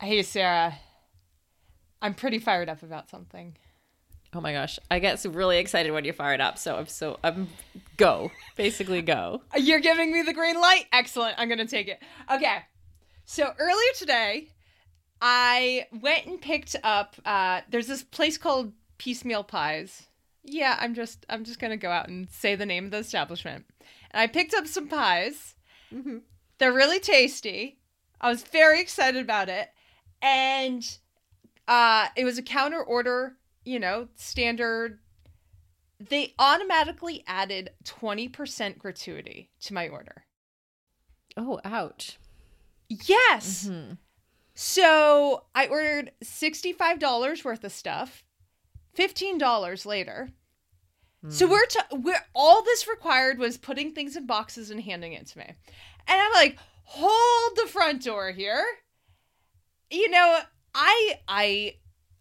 Hey, Sarah. I'm pretty fired up about something. Oh my gosh, I get so really excited when you're fired up. So I'm so I'm go basically go. You're giving me the green light. Excellent. I'm gonna take it. Okay. So earlier today, I went and picked up. Uh, there's this place called Piecemeal Pies. Yeah, I'm just I'm just gonna go out and say the name of the establishment. And I picked up some pies. Mm-hmm. They're really tasty. I was very excited about it, and uh, it was a counter order. You know, standard. They automatically added twenty percent gratuity to my order. Oh, ouch. Yes. Mhm. So I ordered $65 worth of stuff, $15 later. So we're, t- we're all this required was putting things in boxes and handing it to me. And I'm like, hold the front door here. You know, I I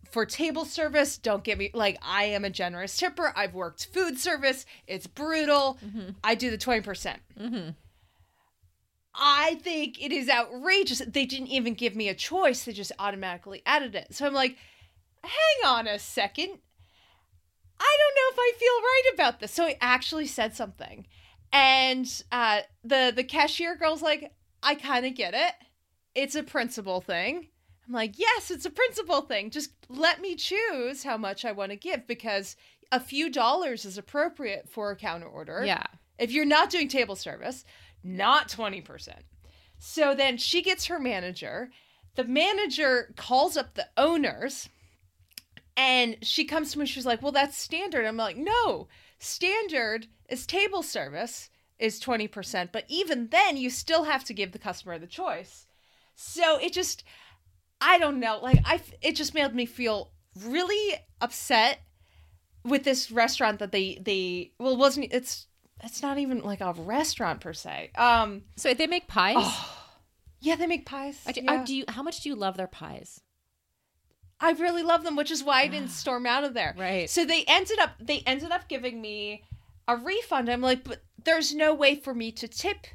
for table service, don't get me like I am a generous tipper. I've worked food service. It's brutal. Mhm. I do the 20%. Mhm. I think it is outrageous. They didn't even give me a choice. They just automatically added it. So I'm like, hang on a second. I don't know if I feel right about this. So I actually said something. And uh, the the cashier girl's like, I kind of get it. It's a principle thing. I'm like, yes, it's a principle thing. Just let me choose how much I want to give because a few dollars is appropriate for a counter order Yeah. if you're not doing table service, not 20%. So then she gets her manager. The manager calls up the owners and she comes to me. And she's like, Well, that's standard. I'm like, No, standard is table service is 20%. But even then, you still have to give the customer the choice. So it just, I don't know. Like, I, it just made me feel really upset with this restaurant that they, they, well, it wasn't, it's, it's not even like a restaurant per se. Um, So they make pies. oh, yeah, they make pies. I yeah. uh, do you? How much do you love their pies? I really love them, which is why I didn't storm out of there. Right. So they ended up they ended up giving me a refund. I'm like, but there's no way for me to tip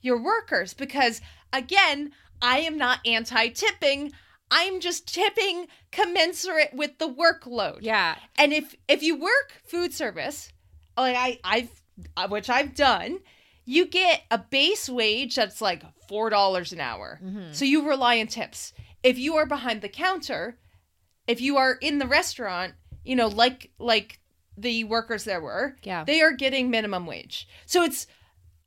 your workers because again, I am not anti-tipping. I'm just tipping commensurate with the workload. Yeah. And if if you work food service, like I I've uh, which I've done, you get a base wage that's like four dollars an hour. Mhm. So you rely on tips. If you are behind the counter, if you are in the restaurant, you know, like like the workers there were, Yeah. they are getting minimum wage. So it's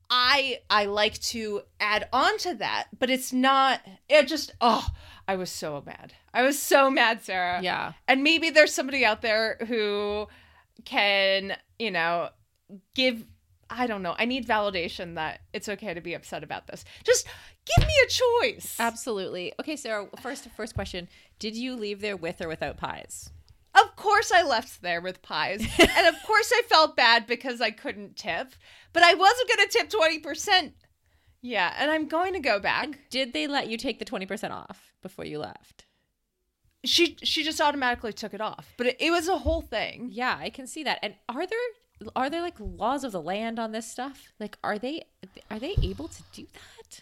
I I like to add on to that, but it's not it just oh, I was so mad. I was so mad, Sarah. yeah. And maybe there's somebody out there who can, you know, give I don't know. I need validation that it's okay to be upset about this. Just give me a choice. Absolutely. Okay, Sarah. First, first question: Did you leave there with or without pies? Of course I left there with pies. and of course I felt bad because I couldn't tip, but I wasn't going to tip 20%. Yeah, and I'm going to go back. Did they let you take the twenty percent off before you left? She she just automatically took it off. But it, it was a whole thing. Yeah, I can see that. And are there are there like laws of the land on this stuff? Like, are they are they able to do that?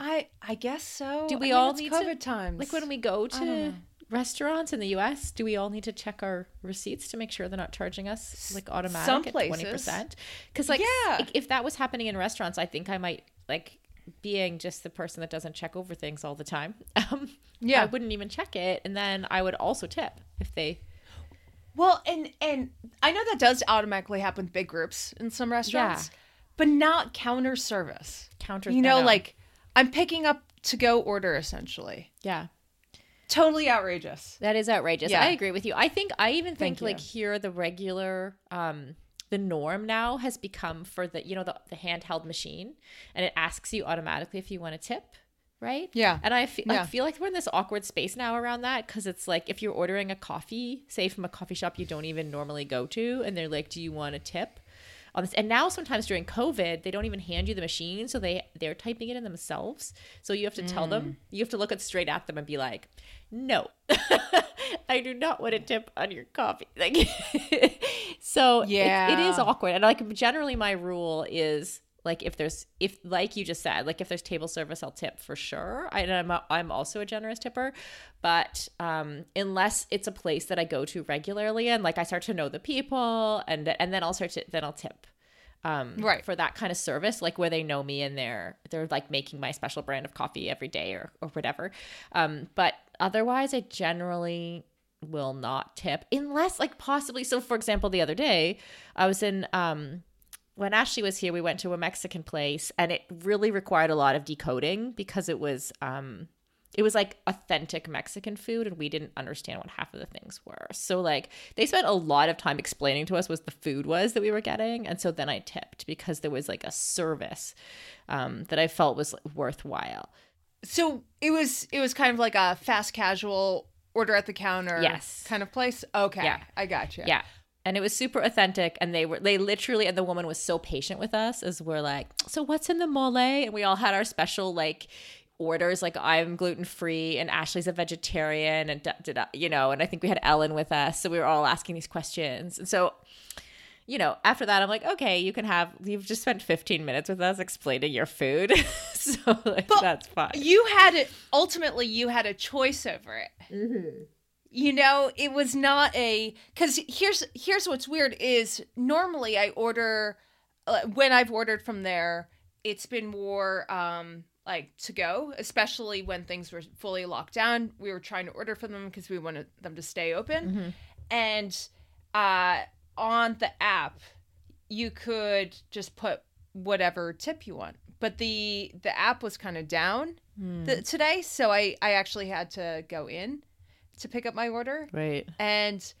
I I guess so. Do I we mean, all need COVID to times? like when we go to. Restaurants in the U.S. Do we all need to check our receipts to make sure they're not charging us like automatic some at twenty percent? Because like, Yeah. if that was happening in restaurants, I think I might like being just the person that doesn't check over things all the time. Um, Yeah. I wouldn't even check it, and then I would also tip if they. Well, and and I know that does automatically happen with big groups in some restaurants, but not counter service. Counter, You know, like I'm picking up to go order essentially. yeah, Totally outrageous. That is outrageous. Yeah. I agree with you. I think I even think like here the regular um the norm now has become for the you know the, the handheld machine and it asks you automatically if you want a tip, right? Yeah. And I feel I feel like we're in this awkward space now around that cuz it's like if you're ordering a coffee, say from a coffee shop you don't even normally go to and they're like, "Do you want a tip?" On this, and now sometimes during COVID, they don't even hand you the machine, so they they're typing it in themselves. So you have to tell Mm. them, you have to look it straight at them and be like, "No, I do not want a tip on your coffee." Like, so it- it is awkward. And like generally, my rule is Like if there's if like you just said, like if there's table service, I'll tip for sure. I, I'm a, I'm also a generous tipper, but um, unless it's a place that I go to regularly and like I start to know the people and and then I'll start to then I'll tip um Right. for that kind of service like where they know me and they're they're like making my special brand of coffee every day or or whatever um but otherwise i generally will not tip unless like possibly so for example the other day i was in um when ashley was here we went to a mexican place and it really required a lot of decoding because it was um it was like authentic Mexican food, and we didn't understand what half of the things were. So like they spent a lot of time explaining to us what the food was that we were getting, and so then I tipped because there was like a service um, that I felt was worthwhile. So it was it was kind of like a fast casual order at the counter Yes. kind of place. Okay. Yeah. I got you. Yeah. And it was super authentic, and they were they literally and the woman was so patient with us as we're like, so what's in the mole? And we all had our special like orders, like I'm gluten free and Ashley's a vegetarian, and da, da, da, you know, and I think we had Ellen with us, so we were all asking these questions, and so. You know, after that, I'm like, okay, you can have. You've just spent 15 minutes with us explaining your food, so like, But that's fine. You had it ultimately you had a choice over it. Mm-hmm. You know, it was not a cuz here's here's what's weird is normally I order uh, when I've ordered from there, it's been more um like to go, especially when things were fully locked down. We were trying to order from them because we wanted them to stay open. Mm-hmm. And uh on the app you could just put whatever tip you want. But the the app was kind of down Hmm. th- today, so I I actually had to go in to pick up my order right. and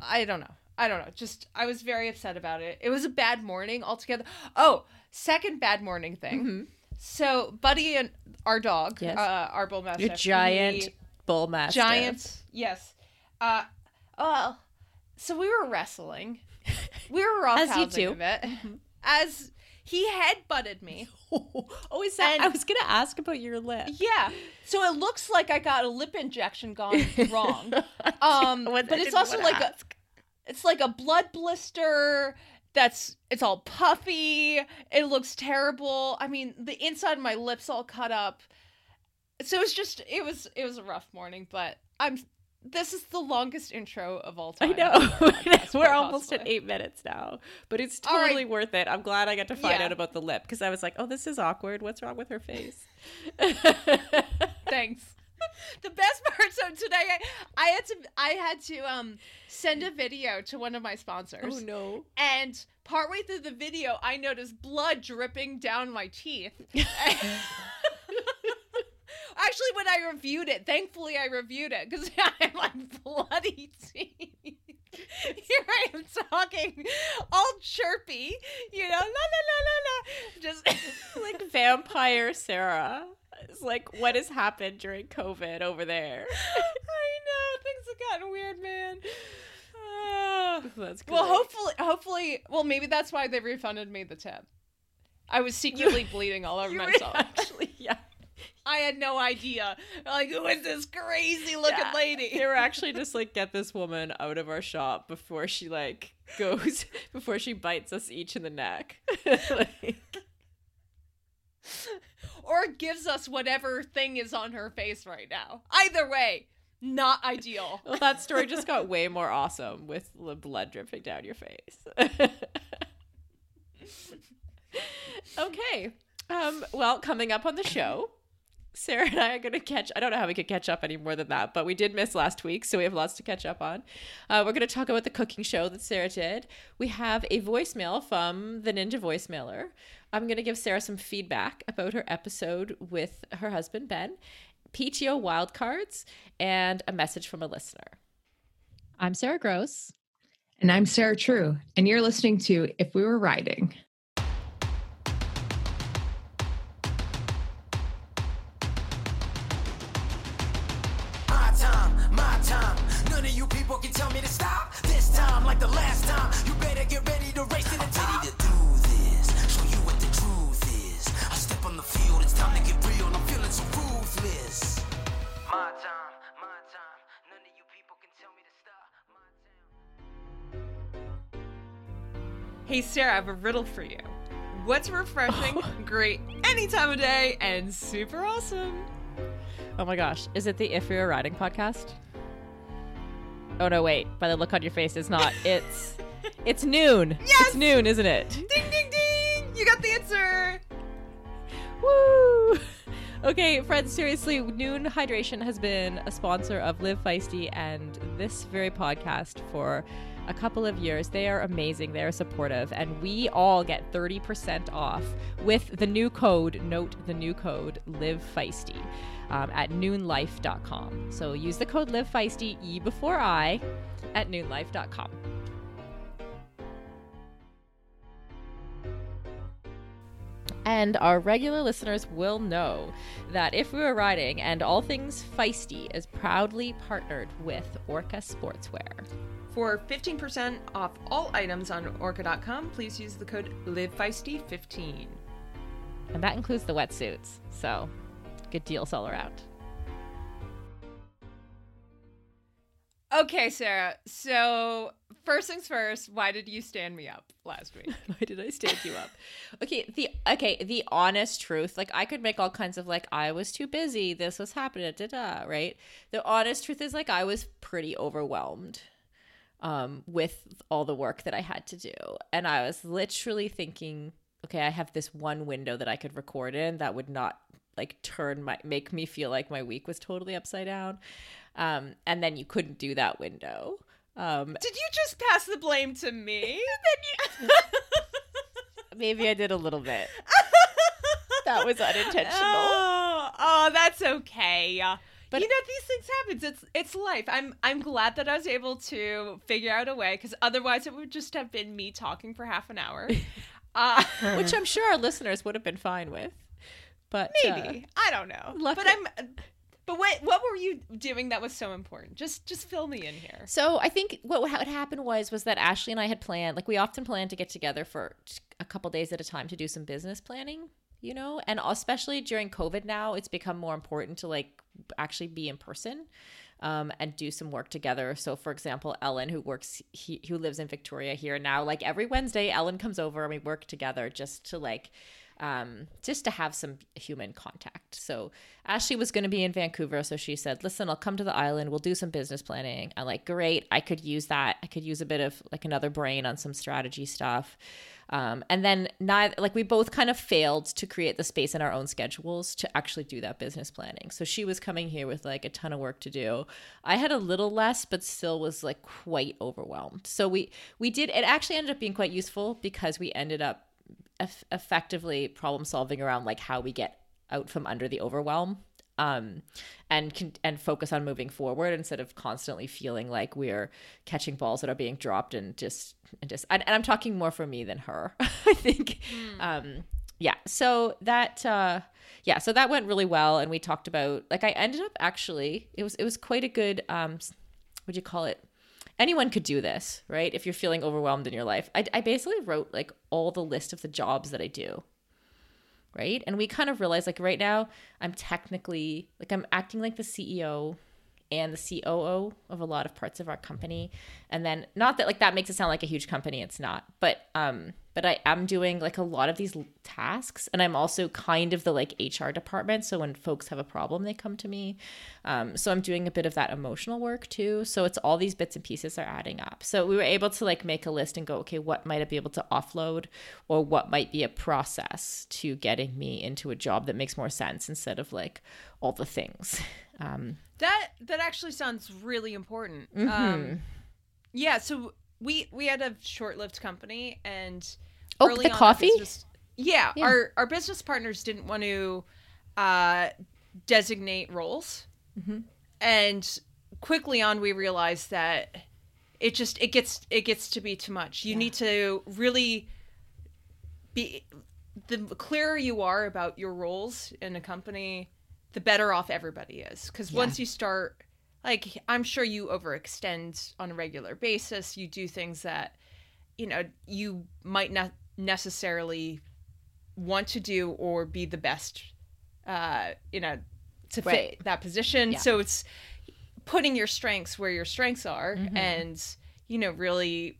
I don't know. I don't know. Just I was very upset about it. It was a bad morning altogether. Oh, second bad morning thing. Mhm. So Buddy and our dog, Yes. uh, our bull mastiff, Your giant he- bull mastiff. giant, yes. Uh, well, so we were wrestling. We were As you do. a bit. As he head butted me. oh, is that? And- I was gonna ask about your lip. Yeah. So it looks like I got a lip injection gone wrong. Um, but it's also like a it's like a blood blister that's it's all puffy. It looks terrible. I mean, the inside of my lips all cut up. So it's just it was it was a rough morning, but I'm this is the longest intro of all time. I know. We're almost at eight minutes now, but it's All right. totally worth it. I'm glad I got to find Yeah. out about the lip because I was like, oh, this is awkward. What's wrong with her face? Thanks. The best part so today I, I had to I had to um send a video to one of my sponsors. oh no. And partway through the video, I noticed blood dripping down my teeth. Actually, when I reviewed it, thankfully I reviewed it because I'm like bloody teeth. Here I am talking all chirpy, you know, la la la la la. Just like vampire Sarah. It's like what has happened during COVID over there. I know things have gotten weird, man. Ah. That's well, hopefully, hopefully, well, maybe that's why they refunded me the tip. I was secretly bleeding all over myself. actually, yeah. I had no idea. Like, who is this crazy looking Yeah. lady? They were actually just like get this woman out of our shop before she like goes before she bites us each in the neck. Like, or gives us whatever thing is on her face right now. Either way, not ideal. well, that story just got way more awesome with the blood dripping down your face. okay. Um, well, coming up on the show, Sarah and I are going to catch. I don't know how we could catch up any more than that, but we did miss last week, so we have lots to catch up on. Uh, we're going to talk about the cooking show that Sarah did. We have a voicemail from the Ninja Voicemailer. I'm going to give Sarah some feedback about her episode with her husband, Ben, PTO wildcards, and a message from a listener. I'm Sara Gross. And I'm Sarah True, and you're listening to If We Were Riding. Tell me to stop. This time, like the last time, you better get ready to race to the top. Ready to do this, show you what the truth is. I step on the field, it's time to get real. I'm feeling so ruthless. My time, my time. None of you people can tell me to stop. My time. Hey, Sarah, I have a riddle for you. What's refreshing, great any time of day, and super awesome. Oh my gosh. Is it the If We Were Riding podcast? Oh no, wait. By the look on your face, it's not. It's it's Nuun. Yes! It's Nuun, isn't it? Ding ding ding! You got the answer. Woo! Okay, friends, seriously, Nuun Hydration has been a sponsor of Live Feisty and this very podcast for a couple of years. They are amazing, they are supportive, and we all get 30% off with the new code, note the new code, Live Feisty, um, at nuunlife.com. So use the code Live Feisty, E before I, at nuunlife.com. And our regular listeners will know that If We Were Riding and All Things Feisty is proudly partnered with Orca Sportswear. For 15% off all items on orca.com, please use the code LiveFeisty15. And that includes the wetsuits. So, good deals all around. Okay, Sarah. So, first things first, why did you stand me up last week? Why did I stand you up? Okay, the okay, the honest truth, like I could make all kinds of like I was too busy, this was happening, da da, right? The honest truth is like I was pretty overwhelmed um with all the work that I had to do. And I was literally thinking, okay, I have this one window that I could record in that would not like turn my make me feel like my week was totally upside down. Um and then you couldn't do that window. Um Did you just pass the blame to me? maybe I did a little bit. that was unintentional. Oh, oh, that's okay. But- you know these things happen. It's it's life. I'm I'm glad that I was able to figure out a way because otherwise it would just have been me talking for half an hour. Uh, which I'm sure our listeners would have been fine with. But uh, maybe I don't know. But I'm. But what what were you doing that was so important? Just just fill me in here. so I think what what happened was was that Ashley and I had planned like we often plan to get together for a couple days at a time to do some business planning, you know, and especially during COVID now, it's become more important to like actually be in person. Um, and do some work together. So, for example, Ellen, who works, he, who lives in Victoria here now, like every Wednesday, Ellen comes over and we work together just to like um, just to have some human contact. So Ashley was going to be in Vancouver, so she said, "Listen, I'll come to the island. We'll do some business planning." I'm like, "Great! I could use that. I could use a bit of like another brain on some strategy stuff." Um, and then neither, like we both kind of failed to create the space in our own schedules to actually do that business planning. So she was coming here with like a ton of work to do. I had a little less, but still was like quite overwhelmed. So we we did. It actually ended up being quite useful because we ended up eff- effectively problem solving around like how we get out from under the overwhelm um and and focus on moving forward instead of constantly feeling like we're catching balls that are being dropped and just and just and, and i'm talking more for me than her i think um yeah so that uh yeah so that went really well and we talked about like i ended up actually it was it was quite a good um what do you call it anyone could do this, right? If you're feeling overwhelmed in your life. I, I basically wrote like all the list of the jobs that I do, right? And we kind of realized like right now, I'm technically like I'm acting like the CEO and the COO of a lot of parts of our company. And then not that like that makes it sound like a huge company, it's not. But um but I am doing like a lot of these tasks and I'm also kind of the like HR department, so when folks have a problem they come to me. Um so I'm doing a bit of that emotional work too. So it's all these bits and pieces are adding up. So we were able to like make a list and go, okay, what might I be able to offload or what might be a process to getting me into a job that makes more sense instead of like all the things. Um That that actually sounds really important. Mm-hmm. Um, yeah, so we we had a short-lived company, and Oh, early the on coffee? business- yeah, Yeah. our our business partners didn't want to uh, designate roles, Mm-hmm. and quickly on we realized that it just it gets it gets to be too much. You need to really be the clearer you are about your roles in a company, the better off everybody is. Because once you start, like, I'm sure you overextend on a regular basis. You do things that, you know, you might not necessarily want to do or be the best, uh, you know, to fit Right. that position. Yeah. So it's putting your strengths where your strengths are Mm-hmm. and, you know, really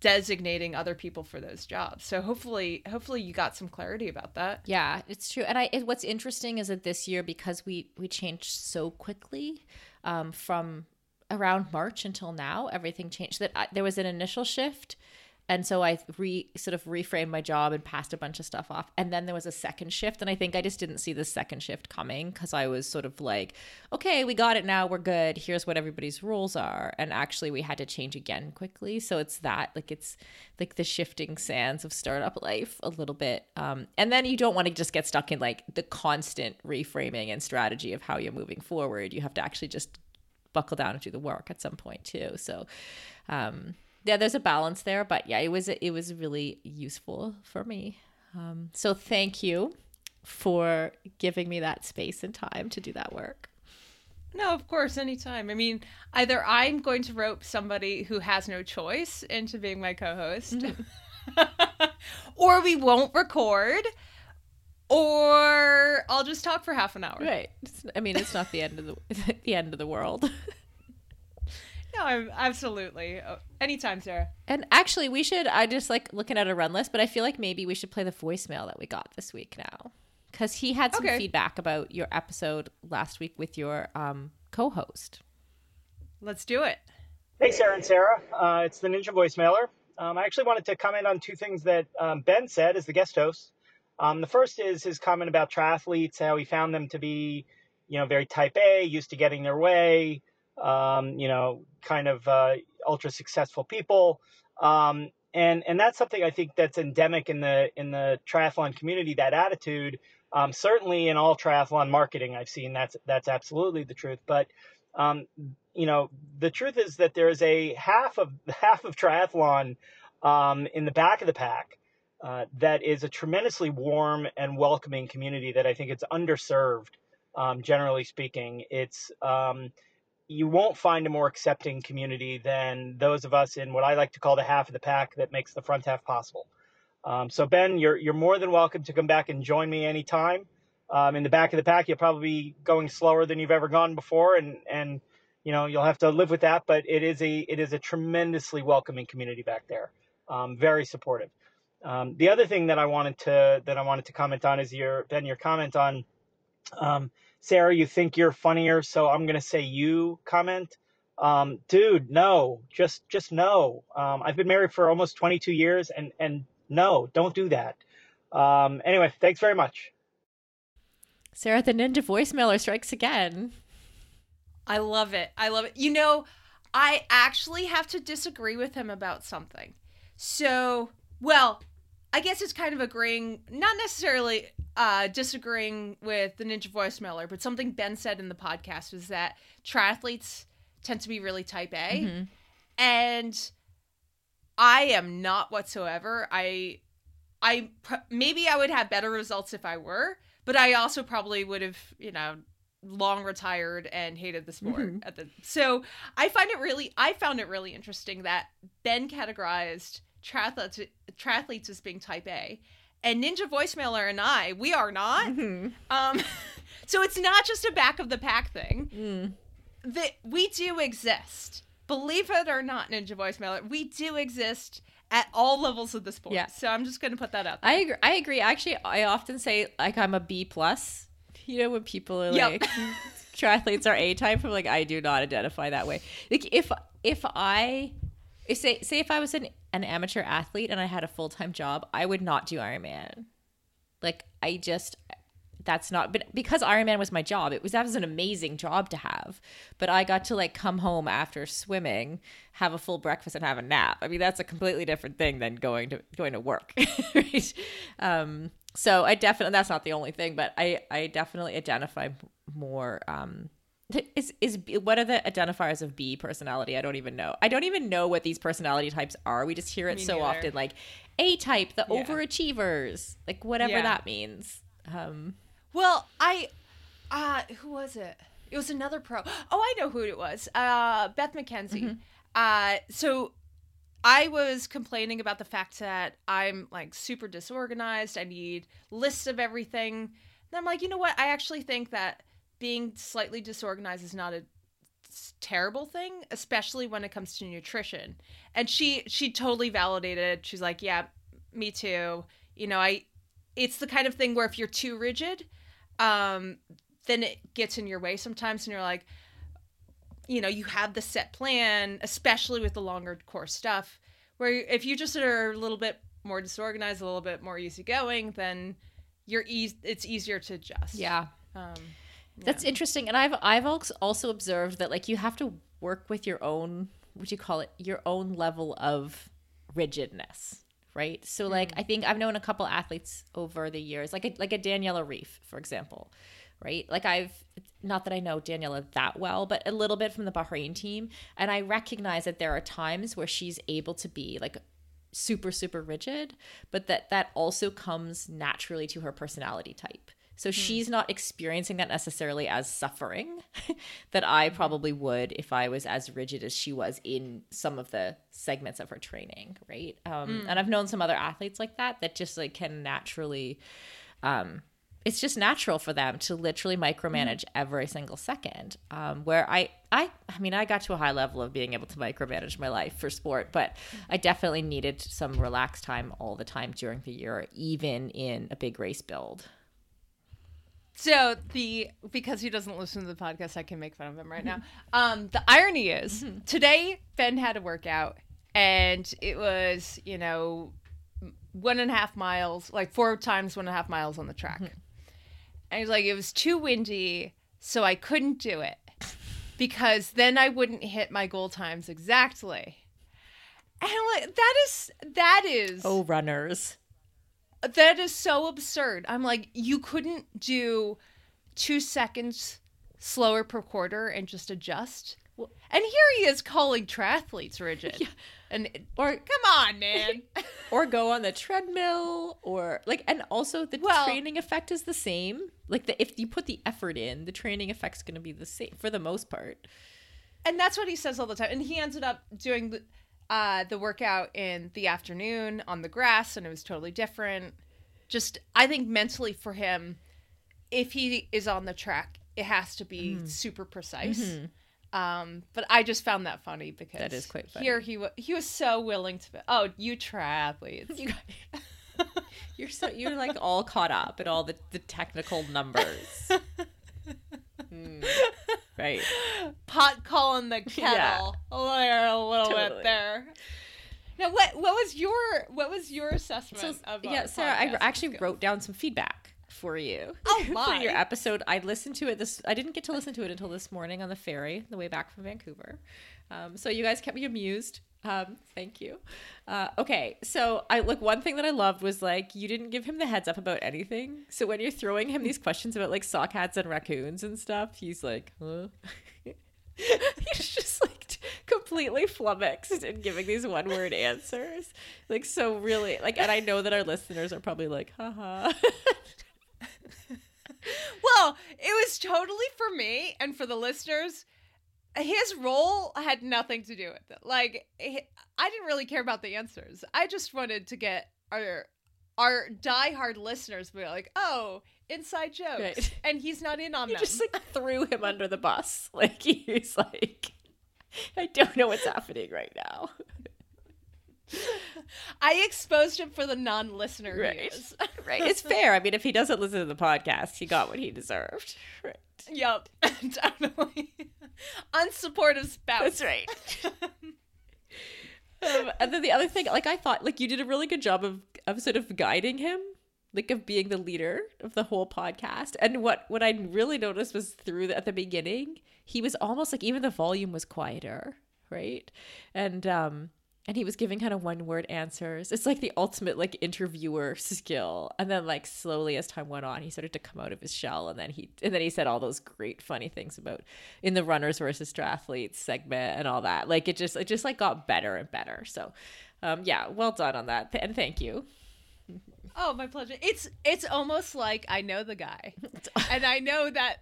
designating other people for those jobs. So hopefully hopefully you got some clarity about that. Yeah, it's true. And I it, what's interesting is that this year because we we changed so quickly um, from around March until now, everything changed. That I, there was an initial shift, and so I re sort of reframed my job and passed a bunch of stuff off. And then there was a second shift, and I think I just didn't see the second shift coming because I was sort of like, okay, we got it now, we're good. Here's what everybody's rules are, and actually we had to change again quickly. So it's that like it's like the shifting sands of startup life a little bit. Um, and then you don't want to just get stuck in like the constant reframing and strategy of how you're moving forward. You have to actually just buckle down and do the work at some point too. So, um, yeah, there's a balance there, but yeah, it was it was really useful for me. Um, so thank you for giving me that space and time to do that work. No, of course, anytime. I mean, either I'm going to rope somebody who has no choice into being my co-host, or we won't record, or I'll just talk for half an hour. Right. It's, I mean, it's not the end of the the end of the world. No, I'm absolutely Oh, anytime, Sarah. And actually, we should. I just like looking at a run list, but I feel like maybe we should play the voicemail that we got this week now, because he had some Okay. feedback about your episode last week with your um, co-host. Let's do it. Hey, Sarah and Sarah. Uh, it's the Ninja Voicemailer. Um, I actually wanted to comment on two things that um, Ben said as the guest host. Um, the first is his comment about triathletes, how he found them to be, you know, very type A, used to getting their way, um, you know, kind of uh, ultra successful people. Um, and and that's something I think that's endemic in the in the triathlon community. That attitude, um, certainly in all triathlon marketing, I've seen that's that's absolutely the truth. But um, you know, the truth is that there is a half of half of triathlon um, in the back of the pack uh, that is a tremendously warm and welcoming community that I think it's underserved. Um, generally speaking, it's um, you won't find a more accepting community than those of us in what I like to call the half of the pack that makes the front half possible. Um, so Ben, you're you're more than welcome to come back and join me anytime. Um, in the back of the pack, you'll probably be going slower than you've ever gone before, and and you know you'll have to live with that. But it is a it is a tremendously welcoming community back there, um, very supportive. Um, the other thing that I wanted to that I wanted to comment on is your Ben your comment on um, Sarah. You think you're funnier, so I'm gonna say you comment. Um, dude, no, just just no. Um, I've been married for almost 22 years, and and no, don't do that. Um, anyway, thanks very much. Sarah, the ninja voicemailer strikes again. I love it. I love it. You know, I actually have to disagree with him about something. So, well, I guess it's kind of agreeing, not necessarily uh, disagreeing with the Ninja Voicemailer, but something Ben said in the podcast was that triathletes tend to be really type A. And I am not whatsoever. I, I, pr- maybe I would have better results if I were, but I also probably would have, you know, long retired and hated the sport at the so i find it really i found it really interesting that ben categorized triathletes triathletes as being type a and ninja voicemailer and i we are not um so it's not just a back of the pack thing that we do exist believe it or not ninja voicemailer we do exist at all levels of the sport Yeah. so i'm just gonna put that out there. I agree. I agree. Actually, I often say like I'm a B plus. You know, when people are Yep. like triathletes are A type, I'm like I do not identify that way. Like if if I say say if I was an an amateur athlete and I had a full time job, I would not do Ironman. Like I just that's not but because Ironman was my job, it was that was an amazing job to have. But I got to like come home after swimming, have a full breakfast and have a nap. I mean, that's a completely different thing than going to going to work. right? Um so I definitely that's not the only thing, but I I definitely identify more um is is what are the identifiers of B personality? I don't even know. I don't even know what these personality types are. We just hear it Me so neither. often like A type, the Yeah. overachievers, like whatever Yeah. that means. Um Well, I uh who was it? It was another pro. Oh, I know who it was. Uh Beth McKenzie. Uh so I was complaining about the fact that I'm like super disorganized. I need lists of everything. And I'm like, you know what? I actually think that being slightly disorganized is not a terrible thing, especially when it comes to nutrition. And she she totally validated. She's like, "Yeah, me too." You know, I it's the kind of thing where if you're too rigid, um then it gets in your way sometimes and you're like you know, you have the set plan, especially with the longer course stuff, where if you just are a little bit more disorganized, a little bit more easygoing, then you're eas- it's easier to adjust. Yeah. Um, That's interesting, and I've I've also observed that like you have to work with your own what do you call it your own level of rigidness, right? So mm. like I think I've known a couple athletes over the years, like a, like a Daniela Ryf, for example, right? Like I've not that I know Daniela that well, but a little bit from the Bahrain team, and I recognize that there are times where she's able to be like super super rigid but that that also comes naturally to her personality type so she's not experiencing that necessarily as suffering that I probably would if I was as rigid as she was in some of the segments of her training, right? Um, And I've known some other athletes like that that just like can naturally, um, it's just natural for them to literally micromanage every single second. Um, where I, I, I mean, I got to a high level of being able to micromanage my life for sport, but I definitely needed some relaxed time all the time during the year, even in a big race build. So the because he doesn't listen to the podcast, I can make fun of him right now. Um, the irony is today Ben had a workout and it was you know one and a half miles, like four times one and a half miles on the track, and he's like it was too windy, so I couldn't do it because then I wouldn't hit my goal times exactly. And I'm like that is that is Oh, runners. That is so absurd. I'm like, you couldn't do two seconds slower per quarter and just adjust. And here he is calling triathletes rigid. And Or come on, man. or go on the treadmill or like and also the Well- training effect is the same like the if you put the effort in the training effect's going to be the same for the most part and that's what he says all the time. And he ended up doing the uh, the workout in the afternoon on the grass, and it was totally different. Just, I think mentally for him, if he is on the track, it has to be Mm. super precise. Um, but I just found that funny because Mm-hmm. That is quite Here he wa he was so willing to. Be, oh, you triathletes. you you're so you're like all caught up in all the, the technical numbers Hmm. Right. Pot calling the kettle. There a little Totally. bit there. Now, what what was your what was your assessment so of yeah sarah i actually skills? wrote down some feedback for you Oh, for your episode. I listened to it this i didn't get to listen to it until this morning on the ferry the way back from vancouver. Um, so you guys kept me amused um, thank you. Uh, okay so i look one thing that i loved was like you didn't give him the heads up about anything. So when you're throwing him these questions about like sock hats and raccoons and stuff he's like huh? He's just like t- completely flummoxed and giving these one word answers. Like so really like and i know that our listeners are probably like haha. Well, it was totally for me and for the listeners. His role had nothing to do with it. Like I didn't really care about the answers. I just wanted to get our our diehard listeners be like, "Oh, inside jokes," Right. and he's not in on you them. just like threw him under the bus like he's like i don't know what's happening right now I exposed him for the non-listener Right. views. right it's fair i mean if he doesn't listen to the podcast he got what he deserved right Yep, totally. Unsupportive spouse. that's right. Um, and then the other thing like i thought like you did a really good job of of sort of guiding him like of being the leader of the whole podcast. And what what i really noticed was through the, at the beginning he was almost like even the volume was quieter right? And um and he was giving kind of one word answers it's like the ultimate like interviewer skill and then like slowly as time went on he started to come out of his shell and then he and then he said all those great funny things about in the runners versus triathletes segment and all that like it just it just like got better and better so um yeah well done on that and thank you Oh, my pleasure. It's it's almost like I know the guy, and I know that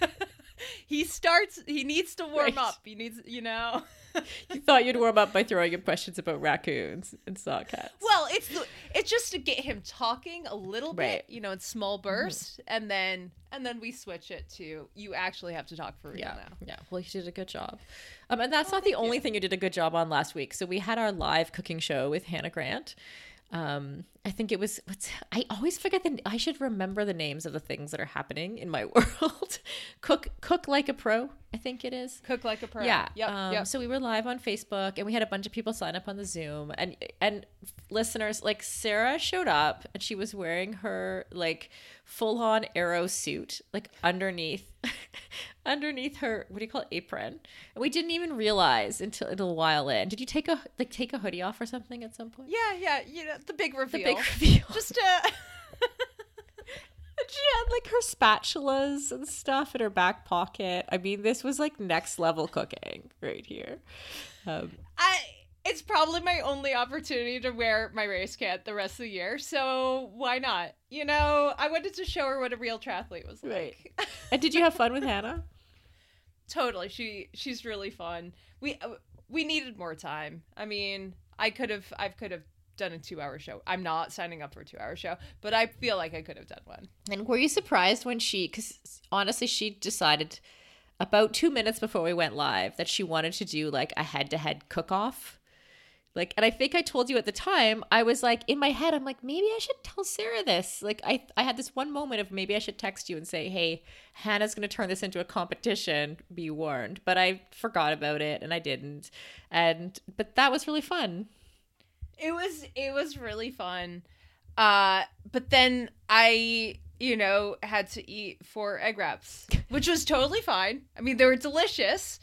he starts. He needs to warm Right. up. He needs, you know. you thought you'd warm up by throwing him questions about raccoons and saw cats. Well, it's it's just to get him talking a little bit, you know, in small bursts, and then and then we switch it to you actually have to talk for real yeah, now. yeah. Well, you did a good job. Um, and that's not the only thing you did a good job on last week. So we had our live cooking show with Hannah Grant. Um, I think it was. What's I always forget the. I should remember the names of the things that are happening in my world. cook, cook like a pro. I think it is. Cook like a pro. Yeah. yeah um, yep. So we were live on Facebook, and we had a bunch of people sign up on the Zoom, and and listeners like Sarah showed up, and she was wearing her like full on aero suit, like underneath, underneath her what do you call it apron, and we didn't even realize until a little while in. Did you take a like take a hoodie off or something at some point? yeah, yeah. You know, the big reveal. The big reveal. Just uh she had like her spatulas and stuff in her back pocket. I mean, this was like next level cooking right here. Um, I it's probably my only opportunity to wear my race kit the rest of the year, so why not? You know, I wanted to show her what a real triathlete was like. Right. and did you have fun with Hannah? totally. She she's really fun. We uh, we needed more time. I mean, I could have I could have done a 2-hour show. I'm not signing up for a 2-hour show, but I feel like I could have done one. And were you surprised when she, because honestly, she decided about two minutes before we went live that she wanted to do like a head to head cook off? Like, and I think I told you at the time, I was like, in my head, I'm like, maybe I should tell Sarah this. Like, I, I had this one moment of maybe I should text you and say, hey, Hannah's going to turn this into a competition, be warned. But I forgot about it and I didn't. And, but that was really fun. It was it was really fun. Uh but then I, you know, had to eat four egg wraps, which was totally fine. I mean, they were delicious.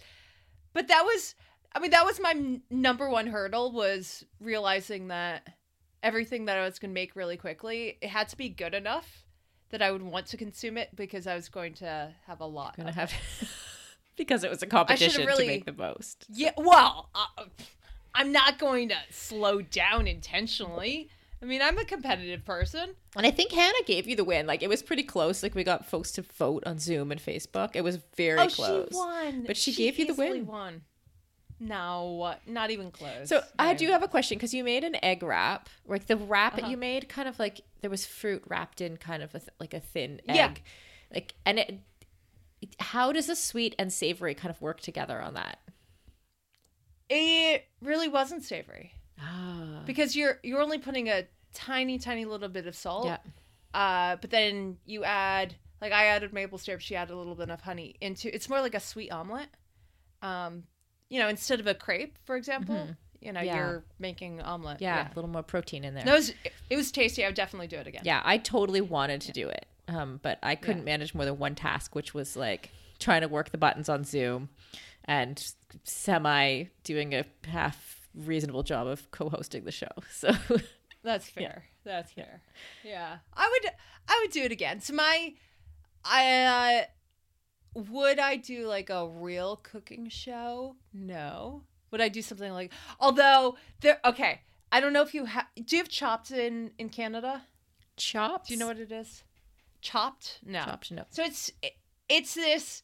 But that was I mean, that was my n- number one hurdle was realizing that everything that I was going to make really quickly, it had to be good enough that I would want to consume it because I was going to have a lot. Gonna have, because it was a competition really- to make the most. Yeah, well, uh, I'm not going to slow down intentionally. I mean, I'm a competitive person. And I think Hannah gave you the win. Like it was pretty close. Like we got folks to vote on Zoom and Facebook. It was very oh, close. she won. But she gave you the easily win. Won. No, not even close. So I do have a question because you made an egg wrap. Like the wrap Uh-huh. you made, kind of like there was fruit wrapped in kind of a th- like a thin Yeah. egg. Like and it. How does the sweet and savory kind of work together on that? It really wasn't savory Ah. because you're you're only putting a tiny, tiny little bit of salt. Yeah. Uh, but then you add like I added maple syrup. She added a little bit of honey into. It's more like a sweet omelet. Um, you know, instead of a crepe, for example. You know, Yeah. you're making omelet. Yeah, a little more protein in there. No, it was, it was tasty. I would definitely do it again. Yeah, I totally wanted to do it, um, but I couldn't manage more than one task, which was like trying to work the buttons on Zoom and semi doing a half reasonable job of co-hosting the show. So That's fair. That's fair. Yeah. I would I would do it again. So my I uh, would I do like a real cooking show? No. Would I do something like although there okay, I don't know if you have do you have chopped in in Canada? Chopped? Do you know what it is? Chopped? No. chops? No. So it's it's this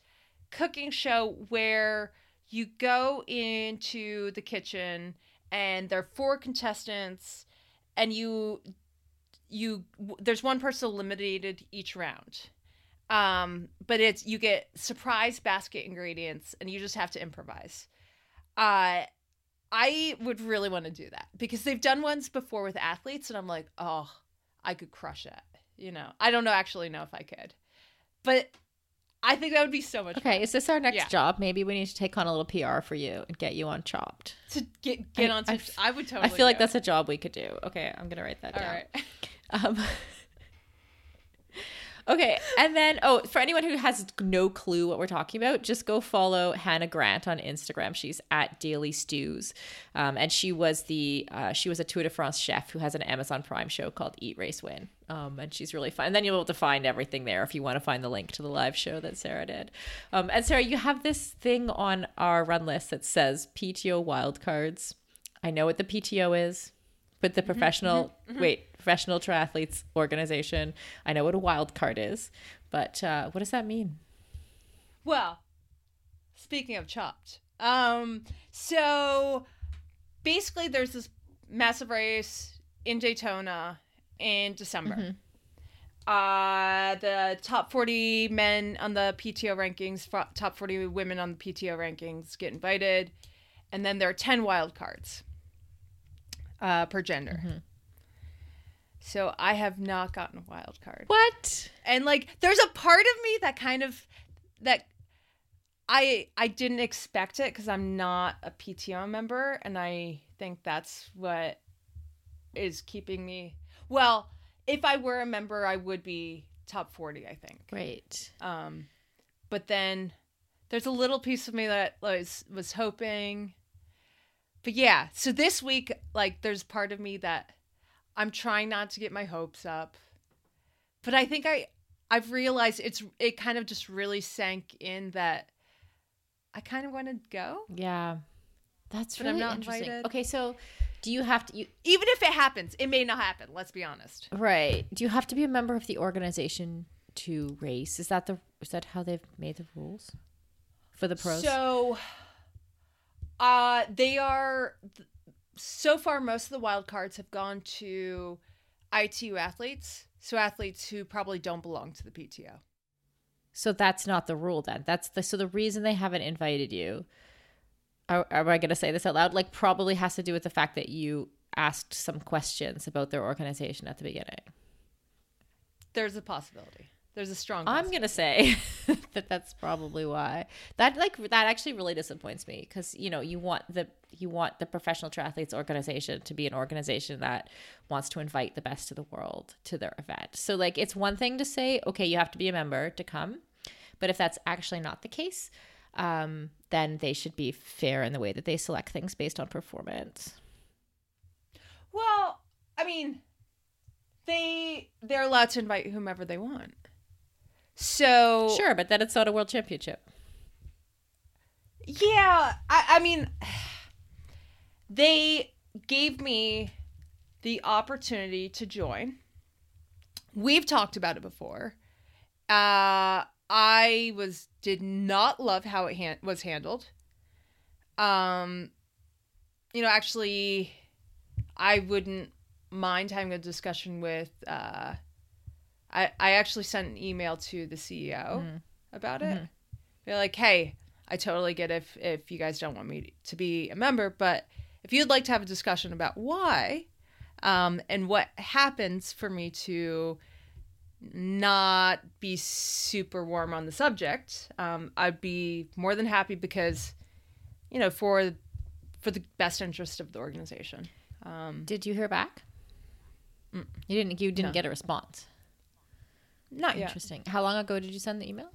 cooking show where you go into the kitchen and there are four contestants and you you there's one person eliminated each round. Um but it's you get surprise basket ingredients and you just have to improvise. Uh I would really want to do that because they've done ones before with athletes and I'm like, "Oh, I could crush it." You know. I don't know actually know if I could. But I think that would be so much Okay, is this our next Yeah. job? Maybe we need to take on a little PR for you and get you on Chopped. to get get I- onto. I I, would totally. I feel like do that's a job we could do. Okay, I'm gonna write that all down. right. Um, okay, and then oh, for anyone who has no clue what we're talking about, just go follow Hannah Grant on Instagram. She's at Daily Stews, um, and she was the uh, she was a Tour de France chef who has an Amazon Prime show called Eat Race Win, um, and she's really fun. And then you'll be able to find everything there if you want to find the link to the live show that Sarah did. Um, and Sarah, you have this thing on our run list that says PTO wildcards. I know what the PTO is but the professional wait professional triathletes organization i know what a wild card is but uh, what does that mean Well, speaking of chopped, Um, so basically, there's this massive race in Daytona in December. Mhm. Uh, the top 40 men on the PTO rankings, top 40 women on the PTO rankings get invited. And then there are 10 wild cards uh, per gender. Mhm. So I have not gotten a wild card. What? And like there's a part of me that kind of that I I didn't expect it cuz I'm not a PTO member and I think that's what is keeping me well, if I were a member I would be top 40, I think. Right. Um but then there's a little piece of me that was was hoping but yeah, so this week like there's part of me that I'm trying not to get my hopes up. But I think I I've realized it's it kind of just really sank in that I kind of want to go. Yeah. That's But I'm really not interesting. invited. Okay, so do you have to you Even if it happens, it may not happen, let's be honest. right? Do you have to be a member of the organization to race? Is that the is that how they've made the rules for the pros? So uh they are so far most of the wild cards have gone to ITU athletes, so athletes who probably don't belong to the PTO. So that's not the rule then. That's the so the reason they haven't invited you. Are, am I going to say this out loud? Like probably has to do with the fact that you asked some questions about their organization at the beginning. There's a possibility. There's a strong I'm possibility. gonna say that that's probably why that like that actually really disappoints me because you know you want the you want the professional triathletes organization to be an organization that wants to invite the best of the world to their event. So like it's one thing to say okay you have to be a member to come, but if that's actually not the case, um, then they should be fair in the way that they select things based on performance. Well, I mean, they they're allowed to invite whomever they want. So Sure, but then it's not a world championship. yeah, I, I mean, they gave me the opportunity to join. We've talked about it before. Uh, I was did not love how it han- was handled. Um, you know, actually, I wouldn't mind having a discussion with. Uh, I I actually sent an email to the CEO Mhm. about it. Mhm. They're like, "Hey, I totally get if if you guys don't want me to be a member, but if you'd like to have a discussion about why, um, and what happens for me to not be super warm on the subject, um, I'd be more than happy because, you know, for for the best interest of the organization. Um, Did you hear back? Mm. You didn't. You didn't No. get a response. Not yet. Interesting. How long ago did you send the email?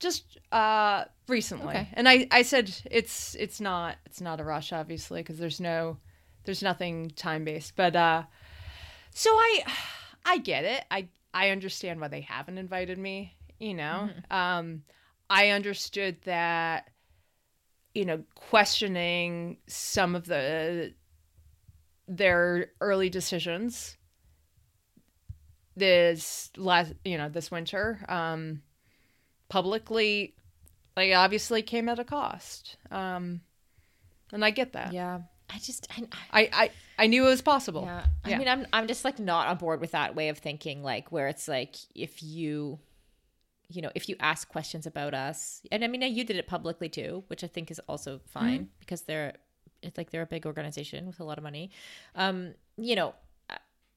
just uh recently Okay. and i i said it's it's not it's not a rush obviously because there's no there's nothing time based but uh so i i get it i i understand why they haven't invited me you know um i understood that you know questioning some of the their early decisions this last you know this winter um publicly like obviously came at a cost um and i get that Yeah. I just I, i i, I knew it was possible yeah. I mean, I'm I'm just like not on board with that way of thinking. Like where it's like if you, you know, if you ask questions about us, and I mean, you did it publicly too, which I think is also fine because they're it's like they're a big organization with a lot of money. Um, you know.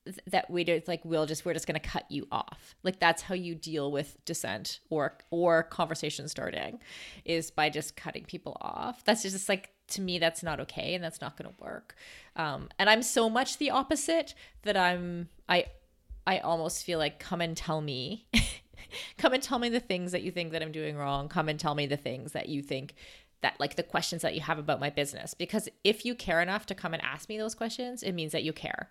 Th- That we do, like we'll just we're just gonna cut you off. Like that's how you deal with dissent or or conversation starting, is by just cutting people off. That's just like to me that's not okay and that's not going to work um, and i'm so much the opposite that i'm i i almost feel like come and tell me come and tell me the things that you think that i'm doing wrong come and tell me the things that you think that like the questions that you have about my business because if you care enough to come and ask me those questions it means that you care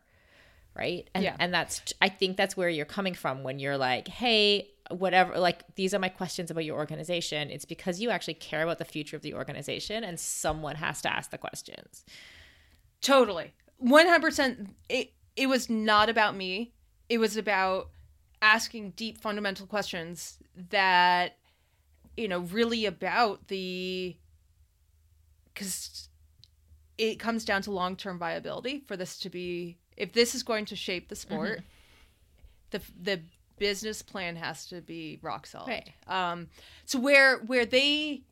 right? And Yeah. and that's i think that's where you're coming from when you're like hey whatever like these are my questions about your organization. It's because you actually care about the future of the organization and someone has to ask the questions. Totally. 100% it it was not about me. It was about asking deep fundamental questions that you know really about the because it comes down to long term viability for this to be if this is going to shape the sport, the the business plan has to be rock solid. Right. Um, so where where they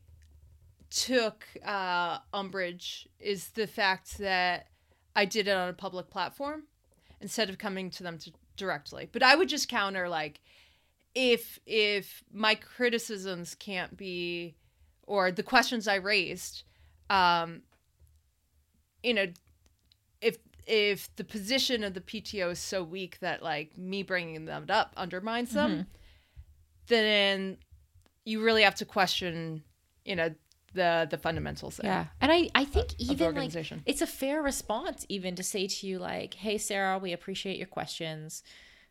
took uh, umbrage is the fact that I did it on a public platform instead of coming to them to, directly. But I would just counter like if if my criticisms can't be or the questions I raised, um, you know, if the position of the PTO is so weak that like me bringing them up undermines them, mm-hmm. then you really have to question, you know, the the fundamentals there. Yeah. And I, I think of even like organization. it's a fair response even to say to you like, "Hey Sara, we appreciate your questions.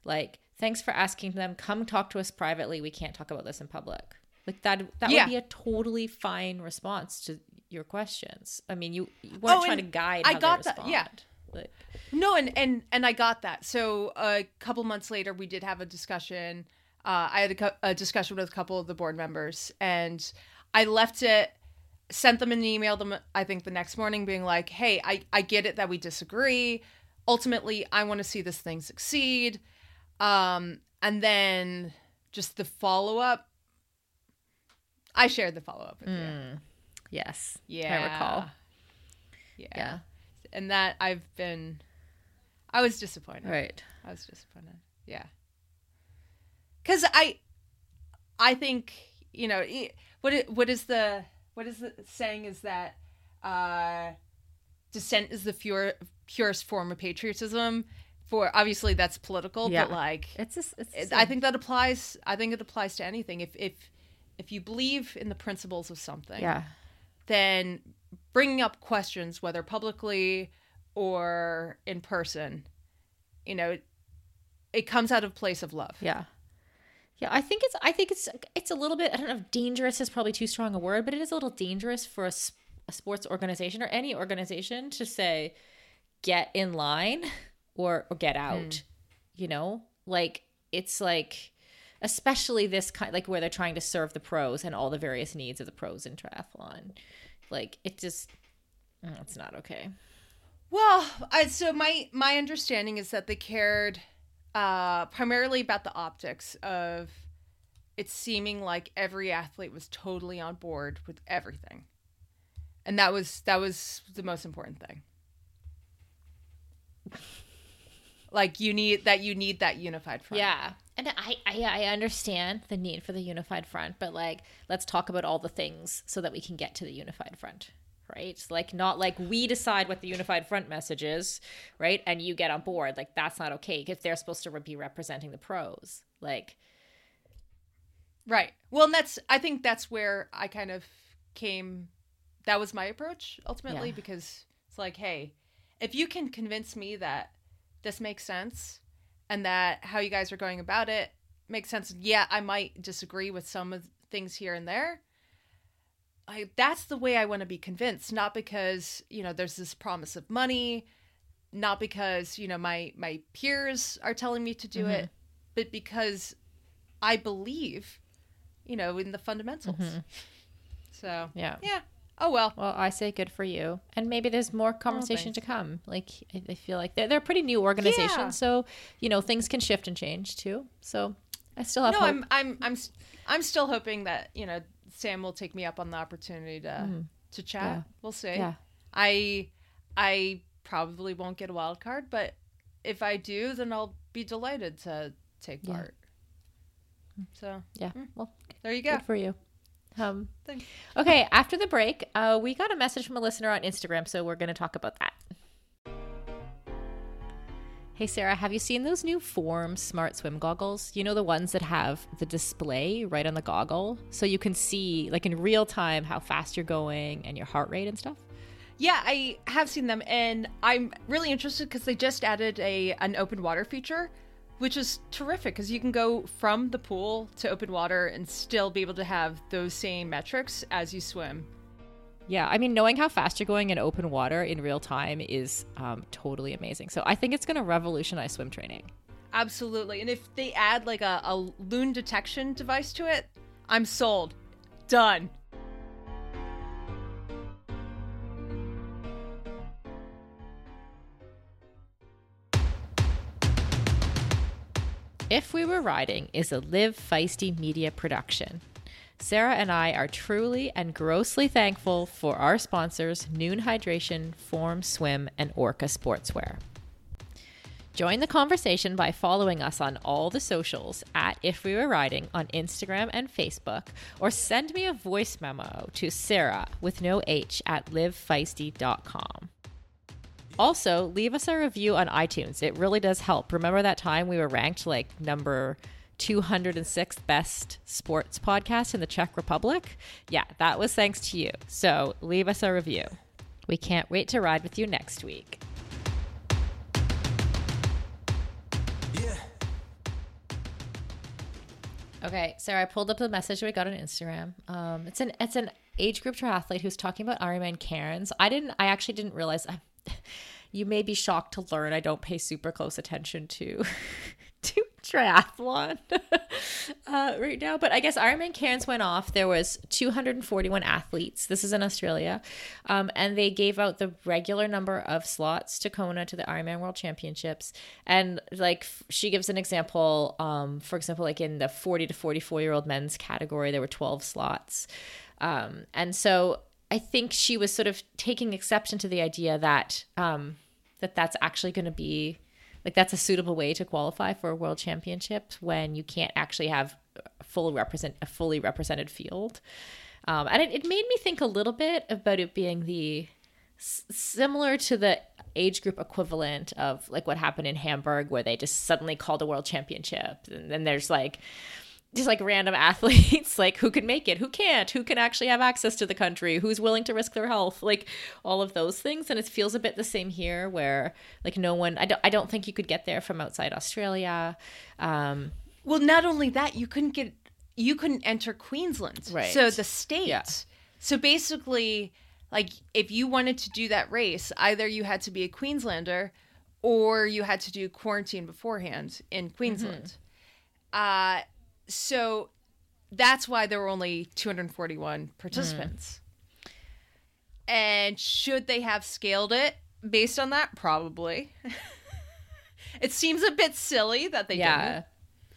Like, thanks for asking them. Come talk to us privately. We can't talk about this in public." Like that that Yeah. would be a totally fine response to your questions. I mean, you, you oh, weren't Oh, trying to guide I got that, yeah. Like, No, and and and I got that. So a couple months later, we did have a discussion. Uh, I had a, a discussion with a couple of the board members, and I left it, sent them an email. Them, I think the next morning, being like, "Hey, I I get it that we disagree. Ultimately, I want to see this thing succeed." Um, and then just the follow up. I shared the follow up with you. yes. Yeah, I recall. Yeah. Yeah. And that I've been. I was disappointed. Right. I was disappointed. Yeah. Cuz I I think, you know, what it, what is the what is the saying is that uh dissent is the pure, purest form of patriotism for obviously that's political Yeah. but like It's just it's it- I think that applies I think it applies to anything if if if you believe in the principles of something yeah. then bringing up questions, whether publicly or in person, you know, it, it comes out of place of love. Yeah. Yeah, I think it's I think it's it's a little bit I don't know if dangerous is probably too strong a word, but it is a little dangerous for a sports organization or any organization to say get in line or or get out. Hmm. You know? Like it's like especially this kind like where they're trying to serve the pros and all the various needs of the pros in triathlon. Like it just mm, it's not okay. Well, I, so my my understanding is that they cared uh, primarily about the optics of it seeming like every athlete was totally on board with everything, and that was that was the most important thing. Like you need that you need that unified front. Yeah. And I, I I understand the need for the unified front, but like let's talk about all the things so that we can get to the unified front. Right? Like not like we decide what the unified front message is, right? And you get on board. Like that's not okay because they're supposed to be representing the pros. Like Right. Well, and that's I think that's where I kind of came that was my approach ultimately Yeah. because it's like, hey, if you can convince me that this makes sense and that how you guys are going about it makes sense. Yeah, I might disagree with some of things here and there. I that's the way I want to be convinced, not because, you know, there's this promise of money, not because, you know, my my peers are telling me to do it, mm-hmm. but because I believe, you know, in the fundamentals. Mm-hmm. So yeah. yeah. Oh well. Well, I say good for you. And maybe there's more conversation to come. Like I, I feel like they're they're a pretty new organization, Yeah. so you know things can shift and change too. So I still have No, hope. I'm I'm I'm I'm still hoping that you know Sam will take me up on the opportunity to to chat. Mm-hmm. Yeah. We'll see. Yeah. I I probably won't get a wild card, but if I do, then I'll be delighted to take part. So yeah. Well, there you go. Good for you. Um, Thanks. okay, after the break, uh, we got a message from a listener on Instagram, so we're going to talk about that. Hey, Sarah, have you seen those new Form Smart Swim goggles? You know, the ones that have the display right on the goggle? So you can see, like in real time, how fast you're going and your heart rate and stuff? Yeah, I have seen them, and I'm really interested because they just added a an open water feature, which is terrific because you can go from the pool to open water and still be able to have those same metrics as you swim. Yeah, I mean, knowing how fast you're going in open water in real time is um, totally amazing. So I think it's going to revolutionize swim training. Absolutely, and if they add like a, a loon detection device to it, I'm sold. Done. If We Were Riding is a Live Feisty media production. Sara and I are truly and grossly thankful for our sponsors, Nuun Hydration, Form Swim, and Orca Sportswear. Join the conversation by following us on all the socials at If We Were Riding on Instagram and Facebook, or send me a voice memo to Sara with no H at livefeisty.com. Also, leave us a review on iTunes. It really does help. Remember that time we were ranked like number 206th best sports podcast in the Czech Republic? Yeah, that was thanks to you. So leave us a review. We can't wait to ride with you next week. Yeah. Okay, Sarah, I pulled up the message we got on Instagram. Um, it's an it's an age group triathlete who's talking about Ironman Cairns. I didn't. I actually didn't realize. you may be shocked to learn I don't pay super close attention to to triathlon uh, right now. But I guess Ironman Cairns went off. There was 241 athletes. This is in Australia, um, and they gave out the regular number of slots to Kona to the Ironman World Championships. And like she gives an example. Um, for example, like in the 40 to 44 year old men's category, there were 12 slots. Um, and so I think she was sort of taking exception to the idea that um, that that's actually going to be like that's a suitable way to qualify for a world championship when you can't actually have full represent a fully represented field. Um, and it, it made me think a little bit about it being the s- similar to the age group equivalent of like what happened in Hamburg, where they just suddenly called a world championship, and then there's like just like random athletes like who can make it who can't who can actually have access to the country who's willing to risk their health like all of those things and it feels a bit the same here where like no one i don't, I don't think you could get there from outside australia um Well, not only that, you couldn't get you couldn't enter Queensland. Right. So the state. Yeah. So basically, like if you wanted to do that race, either you had to be a Queenslander or you had to do quarantine beforehand in Queensland. Uh so that's why there were only 241 participants. And should they have scaled it based on that? Probably. it seems a bit silly that they yeah didn't.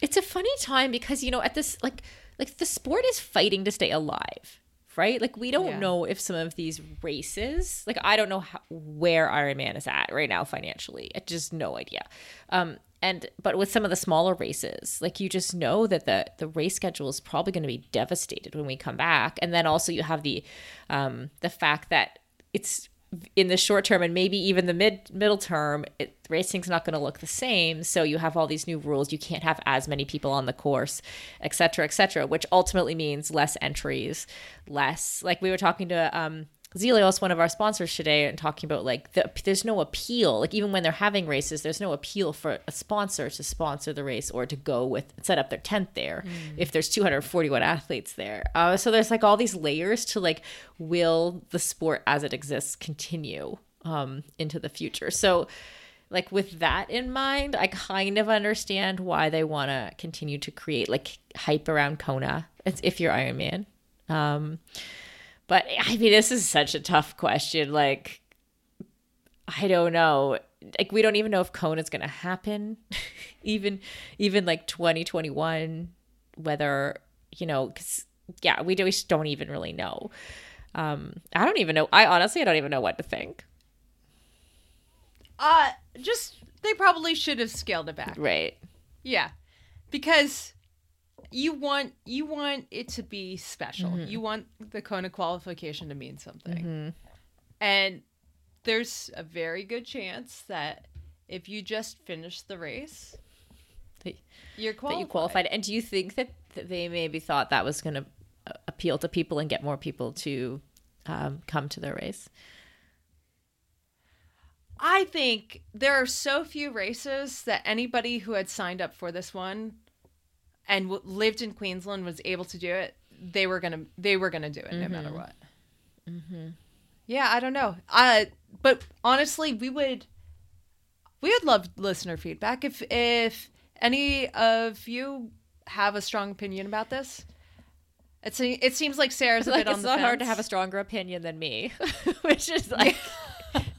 it's a funny time because you know at this like like the sport is fighting to stay alive right like we don't Yeah. know if some of these races like i don't know how, where ironman is at right now financially i just no idea um and but with some of the smaller races like you just know that the the race schedule is probably going to be devastated when we come back. And then also you have the um the fact that it's in the short term and maybe even the mid middle term it, racing's not going to look the same. So you have all these new rules. You can't have as many people on the course et cetera et cetera which ultimately means less entries less like we were talking to um Zelios, one of our sponsors today, and talking about like the, there's no appeal. Like even when they're having races, there's no appeal for a sponsor to sponsor the race or to go with set up their tent there if there's 241 athletes there. Uh, so there's like all these layers to like will the sport as it exists continue um, into the future. So like with that in mind, I kind of understand why they want to continue to create like hype around Kona. It's if you're Ironman. Um, but I mean, this is such a tough question. Like, I don't know. Like, we don't even know if Kona is going to happen. even, even like 2021, whether, you know, because, yeah, we, do, we just don't even really know. Um, I don't even know. I honestly, I don't even know what to think. Uh just they probably should have scaled it back. Right. Yeah. Because you want you want it to be special. Mm-hmm. You want the Kona qualification to mean something. Mm-hmm. And there's a very good chance that if you just finish the race, That- you're that qualified. you qualified. And do you think that, that they maybe thought that was going to uh, appeal to people and get more people to um, come to their race? I think there are so few races that anybody who had signed up for this one and w- lived in Queensland was able to do it. They were gonna they were gonna do it no matter what. Yeah, I don't know. Uh, but honestly, we would we would love listener feedback if if any of you have a strong opinion about this. It's a, it seems like Sarah's a like bit on the fence. it's not hard to have a stronger opinion than me, which is like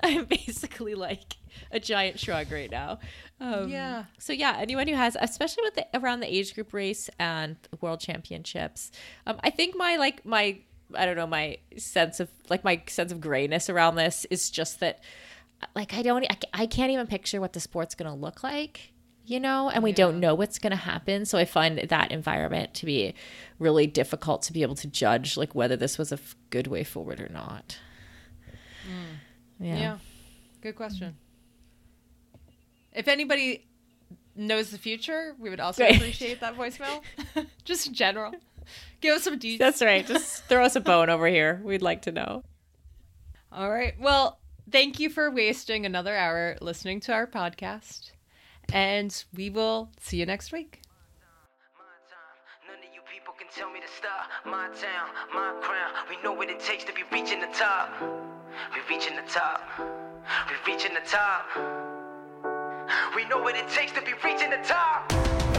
I'm basically like a giant shrug right now. Um, Yeah. So yeah, anyone who has, especially with the around the age group race and world championships, um, I think my like my I don't know my sense of like my sense of grayness around this is just that like I don't I, can't even picture what the sport's gonna look like. You know, and we don't know what's going to happen. So I find that environment to be really difficult to be able to judge, like whether this was a f- good way forward or not. Yeah. Good question. If anybody knows the future, we would also Right. appreciate that voicemail. Just in general. Give us some details. That's right. Just throw us a bone over here. We'd like to know. All right. Well, thank you for wasting another hour listening to our podcast. And we will see you next week. None of you people can tell me to stop. My town, my crown. We know what it takes to be reaching the top. We reaching the top. We reaching the top. We know what it takes to be reaching the top.